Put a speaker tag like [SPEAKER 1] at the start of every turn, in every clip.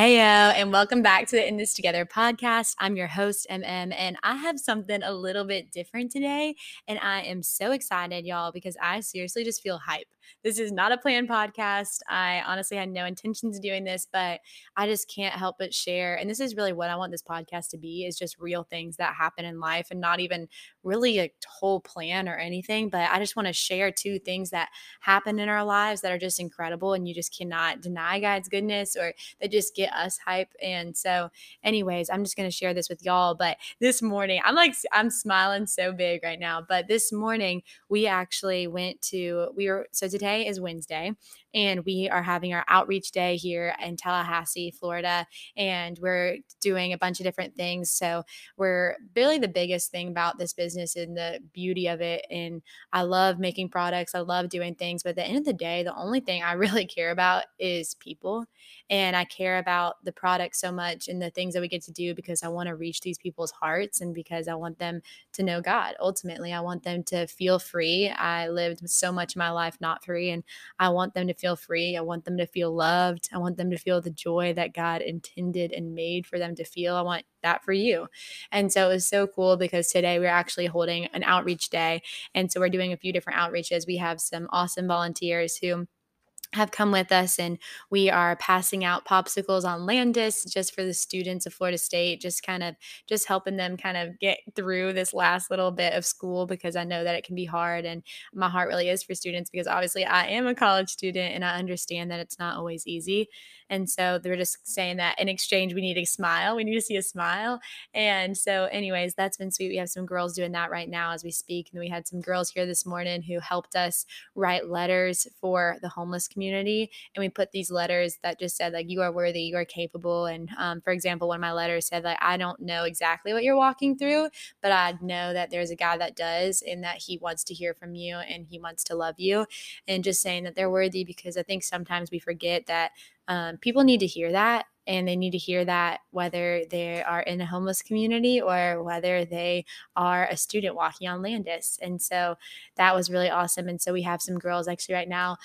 [SPEAKER 1] Heyo, and welcome back to the In This Together podcast. I'm your host, MM, and I have something a little bit different today. And I am so excited, y'all, because I seriously just feel hype. This is not a planned podcast. I honestly had no intentions of doing this, but I just can't help but share. And this is really what I want this podcast to be is just real things that happen in life and not even really a whole plan or anything. But I just want to share two things that happen in our lives that are just incredible and you just cannot deny God's goodness or that just get us hype. And so, anyways, I'm just going to share this with y'all. But this morning, I'm like, I'm smiling so big right now. But this morning, we actually went to, we were, so today, today is Wednesday, and we are having our outreach day here in Tallahassee, Florida. And we're doing a bunch of different things. So, we're really the biggest thing about this business and the beauty of it. And I love making products, I love doing things. But at the end of the day, the only thing I really care about is people. And I care about the product so much and the things that we get to do because I want to reach these people's hearts and because I want them to know God. Ultimately, I want them to feel free. I lived so much of my life not free, and I want them to feel free. I want them to feel loved. I want them to feel the joy that God intended and made for them to feel. I want that for you. And so it was so cool because today we're actually holding an outreach day. And so we're doing a few different outreaches. We have some awesome volunteers who have come with us and we are passing out popsicles on landis just for the students of florida state just kind of just helping them kind of get through this last little bit of school because i know that it can be hard and my heart really is for students because obviously i am a college student and i understand that it's not always easy and so they're just saying that in exchange, we need a smile. We need to see a smile. And so, anyways, that's been sweet. We have some girls doing that right now as we speak. And we had some girls here this morning who helped us write letters for the homeless community. And we put these letters that just said, like, you are worthy, you are capable. And um, for example, one of my letters said, like, I don't know exactly what you're walking through, but I know that there's a guy that does and that he wants to hear from you and he wants to love you. And just saying that they're worthy because I think sometimes we forget that um, people need to hear that and they need to hear that whether they are in a homeless community or whether they are a student walking on Landis. And so that was really awesome. And so we have some girls actually right now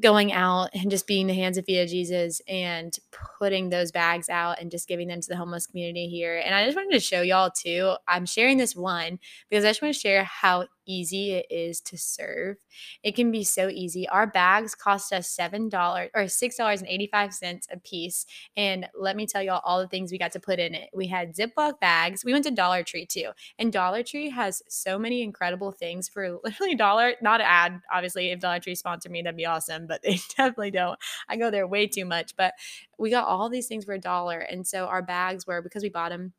[SPEAKER 1] going out and just being the hands and feet of Jesus and putting those bags out and just giving them to the homeless community here. And I just wanted to show y'all too. I'm sharing this one because I just want to share how easy it is to serve. It can be so easy. Our bags cost us $7 or $6.85 a piece. And let me tell y'all all the things we got to put in it. We had Ziploc bags. We went to Dollar Tree too. And Dollar Tree has so many incredible things for literally dollar, not an ad, obviously. If Dollar Tree sponsored me, that'd be awesome but they definitely don't. I go there way too much. But we got all these things for a dollar. And so our bags were because we bought them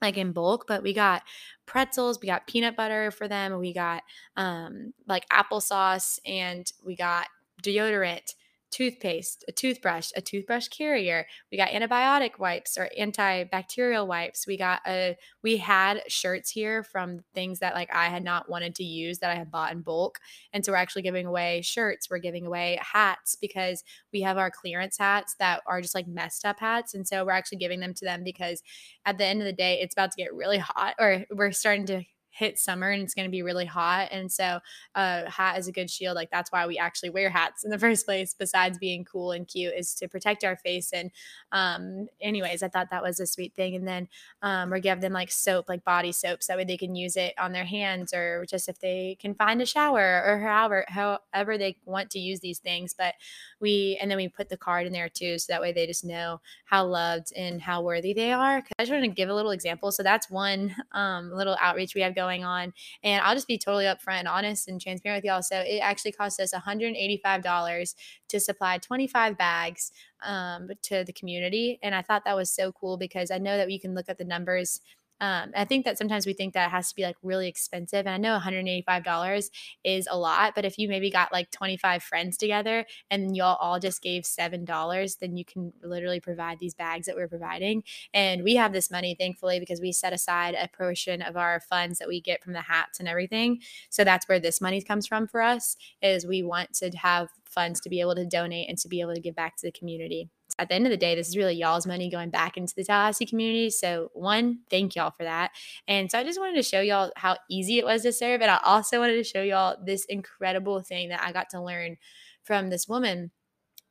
[SPEAKER 1] like in bulk, but we got pretzels, we got peanut butter for them, we got um like applesauce, and we got deodorant toothpaste, a toothbrush, a toothbrush carrier. We got antibiotic wipes or antibacterial wipes. We got a we had shirts here from things that like I had not wanted to use that I had bought in bulk. And so we're actually giving away shirts, we're giving away hats because we have our clearance hats that are just like messed up hats. And so we're actually giving them to them because at the end of the day it's about to get really hot or we're starting to hit summer and it's going to be really hot. And so, uh, hat is a good shield. Like, that's why we actually wear hats in the first place, besides being cool and cute, is to protect our face. And, um, anyways, I thought that was a sweet thing. And then, um, or give them like soap, like body soaps, so that way they can use it on their hands or just if they can find a shower or however, however they want to use these things. But we, and then we put the card in there too. So that way they just know how loved and how worthy they are. Cause I just want to give a little example. So that's one, um, little outreach we have going going on. And I'll just be totally upfront and honest and transparent with y'all. So it actually cost us $185 to supply 25 bags um, to the community. And I thought that was so cool because I know that you can look at the numbers um, I think that sometimes we think that has to be like really expensive. And I know $185 is a lot, but if you maybe got like 25 friends together and y'all all just gave $7, then you can literally provide these bags that we're providing. And we have this money, thankfully, because we set aside a portion of our funds that we get from the hats and everything. So that's where this money comes from for us is we want to have funds to be able to donate and to be able to give back to the community at the end of the day, this is really y'all's money going back into the Tallahassee community. So, one, thank y'all for that. And so, I just wanted to show y'all how easy it was to serve. And I also wanted to show y'all this incredible thing that I got to learn from this woman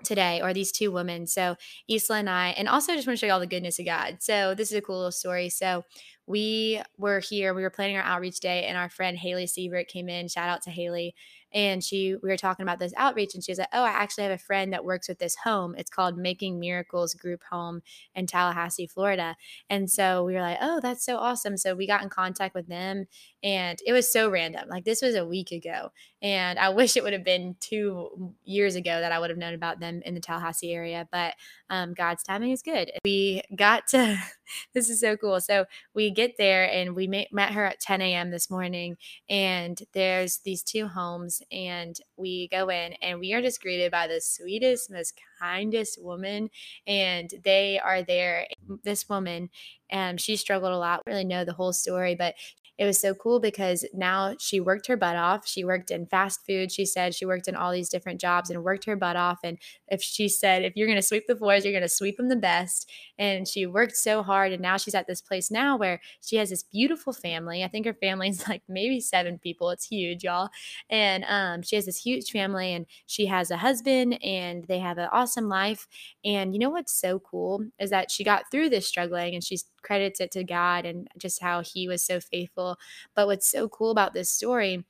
[SPEAKER 1] today or these two women. So Isla and I, and also just want to show you all the goodness of God. So this is a cool little story. So we were here, we were planning our outreach day, and our friend Haley Siebert came in. Shout out to Haley and she we were talking about this outreach and she was like oh i actually have a friend that works with this home. It's called making miracles group home in tallahassee florida. And so we were like oh that's so awesome. So we got in contact with them and it was so random. Like this was a week ago and i wish it would have been two years ago that i would have known about them in the tallahassee area but um, god's timing is good. We got to this is so cool. So we get there and we met, her at 10 a.m this morning and there's these two homes and we go in and we are just greeted by the sweetest, most kindest woman. And they are there. This woman, um, she struggled a lot. Really know the whole story, but it was so cool because now she worked her butt off. She worked in fast food. She said she worked in all these different jobs and worked her butt off. And if she said, if you're going to sweep the floors, you're going to sweep them the best. And she worked so hard. And now she's at this place now where she has this beautiful family. I think her family is like maybe seven people. It's huge, y'all. And um, she has this huge family and she has a husband and they have an awesome life. And you know what's so cool is that she got through this struggling and she credits it to God and just how he was so faithful. But what's so cool about this story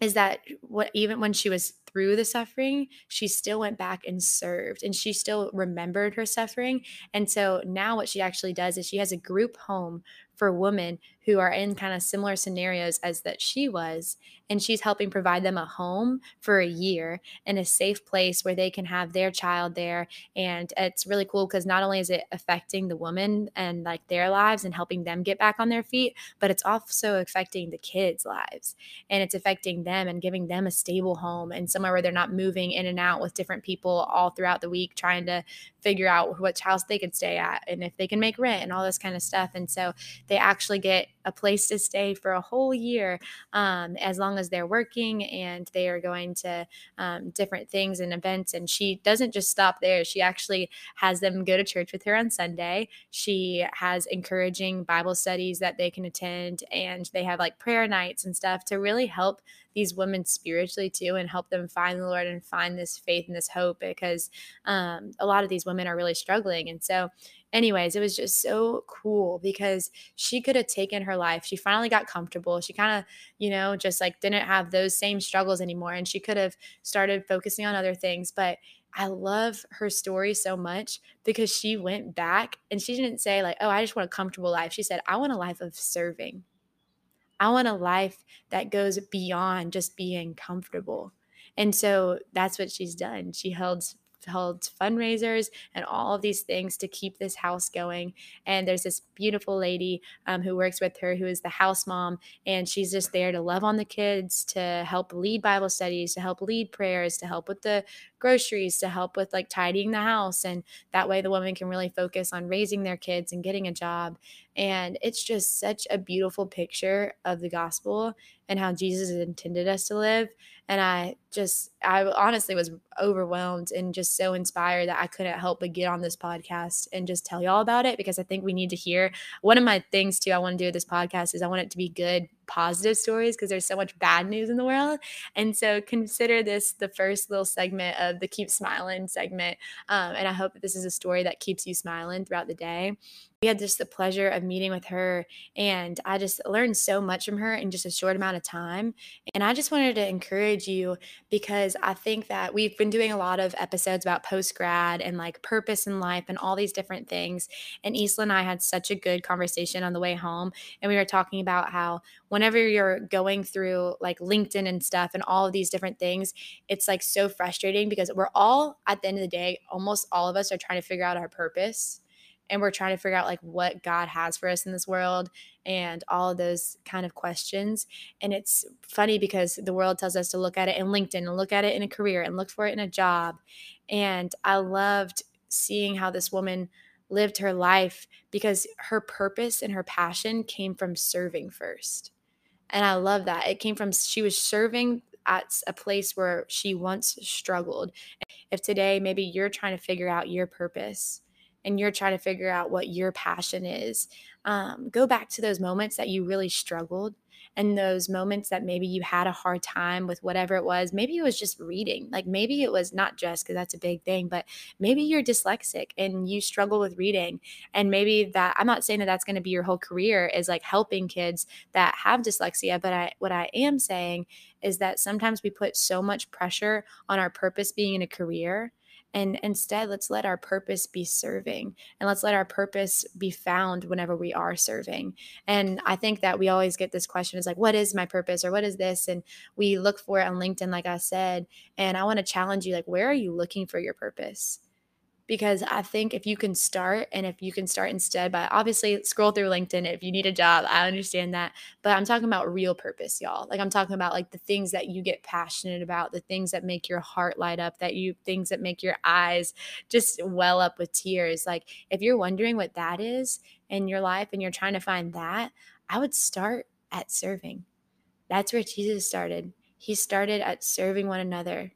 [SPEAKER 1] is that what even when she was through the suffering, she still went back and served and she still remembered her suffering. And so now what she actually does is she has a group home for women who are in kind of similar scenarios as that she was and she's helping provide them a home for a year in a safe place where they can have their child there and it's really cool because not only is it affecting the woman and like their lives and helping them get back on their feet but it's also affecting the kids lives and it's affecting them and giving them a stable home and somewhere where they're not moving in and out with different people all throughout the week trying to figure out what house they could stay at and if they can make rent and all this kind of stuff and so they actually get a place to stay for a whole year um, as long as they're working and they are going to um, different things and events. And she doesn't just stop there. She actually has them go to church with her on Sunday. She has encouraging Bible studies that they can attend, and they have like prayer nights and stuff to really help these women spiritually too and help them find the Lord and find this faith and this hope because um, a lot of these women are really struggling. And so anyways, it was just so cool because she could have taken her life. She finally got comfortable. She kind of, you know, just like didn't have those same struggles anymore. And she could have started focusing on other things. But I love her story so much because she went back and she didn't say, like, oh, I just want a comfortable life. She said, I want a life of serving. I want a life that goes beyond just being comfortable. And so that's what she's done. She held held fundraisers and all of these things to keep this house going. And there's this beautiful lady um, who works with her who is the house mom, and she's just there to love on the kids, to help lead Bible studies, to help lead prayers, to help with the groceries, to help with like tidying the house. And that way the woman can really focus on raising their kids and getting a job. And it's just such a beautiful picture of the gospel and how Jesus intended us to live. And I just, I honestly was overwhelmed and just so inspired that I couldn't help but get on this podcast and just tell y'all about it because I think we need to hear. One of my things, too, I want to do with this podcast is I want it to be good positive stories because there's so much bad news in the world. And so consider this the first little segment of the Keep Smiling segment. Um, and I hope that this is a story that keeps you smiling throughout the day we had just the pleasure of meeting with her and i just learned so much from her in just a short amount of time and i just wanted to encourage you because i think that we've been doing a lot of episodes about post grad and like purpose in life and all these different things and isla and i had such a good conversation on the way home and we were talking about how whenever you're going through like linkedin and stuff and all of these different things it's like so frustrating because we're all at the end of the day almost all of us are trying to figure out our purpose and we're trying to figure out like what God has for us in this world and all of those kind of questions. And it's funny because the world tells us to look at it in LinkedIn and look at it in a career and look for it in a job. And I loved seeing how this woman lived her life because her purpose and her passion came from serving first. And I love that. It came from she was serving at a place where she once struggled. If today maybe you're trying to figure out your purpose, and you're trying to figure out what your passion is, um, go back to those moments that you really struggled and those moments that maybe you had a hard time with whatever it was. Maybe it was just reading. Like maybe it was not just because that's a big thing, but maybe you're dyslexic and you struggle with reading. And maybe that I'm not saying that that's going to be your whole career is like helping kids that have dyslexia, but I what I am saying is that sometimes we put so much pressure on our purpose being in a career and instead, let's let our purpose be serving and let's let our purpose be found whenever we are serving. And I think that we always get this question is like, what is my purpose or what is this? And we look for it on LinkedIn, like I said. And I want to challenge you like, where are you looking for your purpose? Because I think if you can start and if you can start instead by obviously scroll through LinkedIn if you need a job, I understand that. But I'm talking about real purpose, y'all. Like I'm talking about like the things that you get passionate about, the things that make your heart light up, that you things that make your eyes just well up with tears. Like if you're wondering what that is in your life and you're trying to find that, I would start at serving. That's where Jesus started. He started at serving one another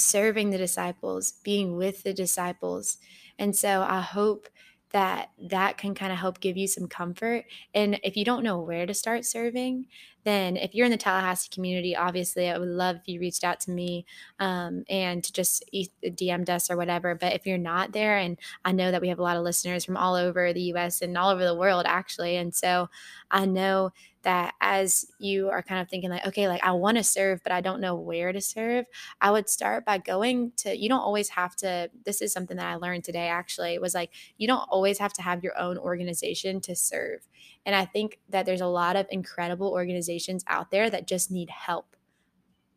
[SPEAKER 1] serving the disciples, being with the disciples. And so I hope that that can kind of help give you some comfort. And if you don't know where to start serving, then if you're in the Tallahassee community, obviously I would love if you reached out to me um, and just DM'd us or whatever. But if you're not there, and I know that we have a lot of listeners from all over the US and all over the world, actually. And so I know that as you are kind of thinking like okay like i want to serve but i don't know where to serve i would start by going to you don't always have to this is something that i learned today actually was like you don't always have to have your own organization to serve and i think that there's a lot of incredible organizations out there that just need help.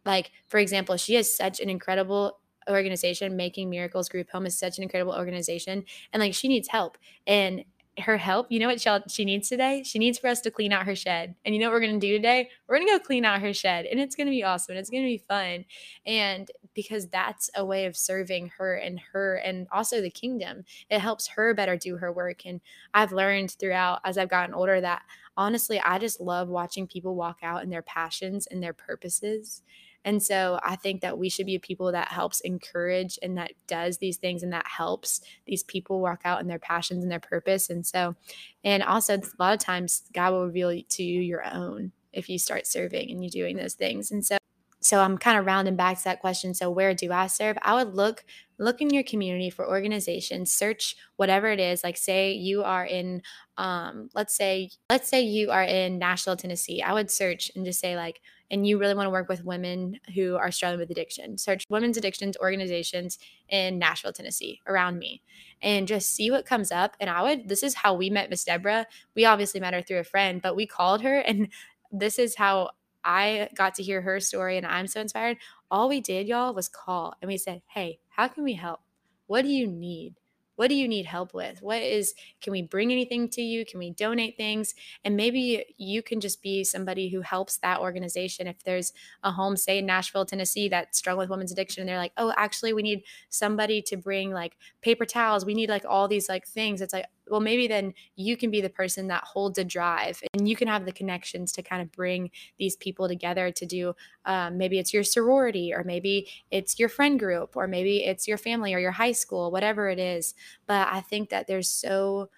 [SPEAKER 1] Like for example she has such an incredible organization making miracles group home is such an incredible organization and like she needs help. And her help. You know what she, she needs today? She needs for us to clean out her shed. And you know what we're going to do today? We're going to go clean out her shed. And it's going to be awesome. And it's going to be fun. And because that's a way of serving her and her and also the kingdom, it helps her better do her work. And I've learned throughout as I've gotten older that honestly, I just love watching people walk out in their passions and their purposes. And so I think that we should be people that helps encourage and that does these things and that helps these people walk out in their passions and their purpose. And so, and also a lot of times God will reveal to you your own if you start serving and you doing those things. And so, so I'm kind of rounding back to that question. So where do I serve? I would look look in your community for organizations search whatever it is like say you are in um let's say let's say you are in nashville tennessee i would search and just say like and you really want to work with women who are struggling with addiction search women's addictions organizations in nashville tennessee around me and just see what comes up and i would this is how we met miss deborah we obviously met her through a friend but we called her and this is how I got to hear her story and I'm so inspired. All we did, y'all, was call and we said, Hey, how can we help? What do you need? What do you need help with? What is, can we bring anything to you? Can we donate things? And maybe you can just be somebody who helps that organization. If there's a home, say in Nashville, Tennessee, that struggle with women's addiction, and they're like, oh, actually, we need somebody to bring like paper towels. We need like all these like things. It's like, well, maybe then you can be the person that holds a drive and you can have the connections to kind of bring these people together to do um, maybe it's your sorority or maybe it's your friend group or maybe it's your family or your high school, whatever it is. But I think that there's so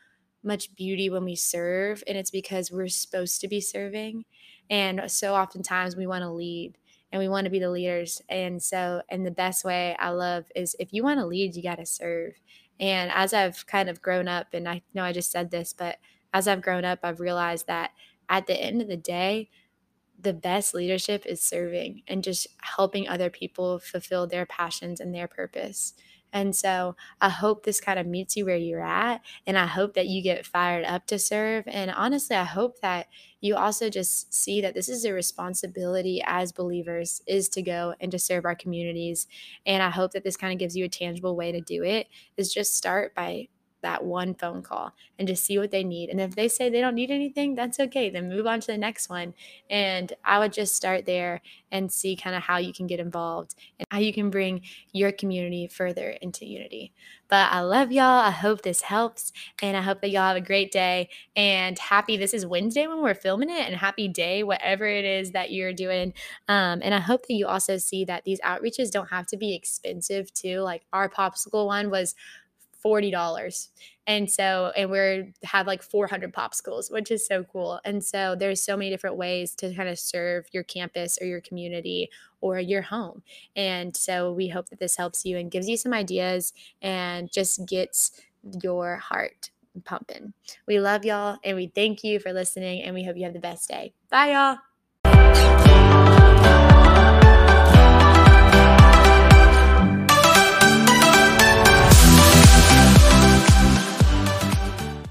[SPEAKER 1] much beauty when we serve, and it's because we're supposed to be serving. And so oftentimes we want to lead and we want to be the leaders. And so, and the best way I love is if you want to lead, you got to serve. And as I've kind of grown up, and I know I just said this, but as I've grown up, I've realized that at the end of the day, the best leadership is serving and just helping other people fulfill their passions and their purpose. And so I hope this kind of meets you where you're at. And I hope that you get fired up to serve. And honestly, I hope that you also just see that this is a responsibility as believers is to go and to serve our communities. And I hope that this kind of gives you a tangible way to do it is just start by that one phone call and just see what they need. And if they say they don't need anything, that's okay. Then move on to the next one. And I would just start there and see kind of how you can get involved and how you can bring your community further into unity. But I love y'all. I hope this helps. And I hope that y'all have a great day and happy. This is Wednesday when we're filming it, and happy day, whatever it is that you're doing. Um, and I hope that you also see that these outreaches don't have to be expensive too. Like our popsicle one was $40 and so and we're have like 400 popsicles which is so cool. And so there's so many different ways to kind of serve your campus or your community or your home. And so we hope that this helps you and gives you some ideas and just gets your heart pumping. We love y'all and we thank you for listening and we hope you have the best day. Bye y'all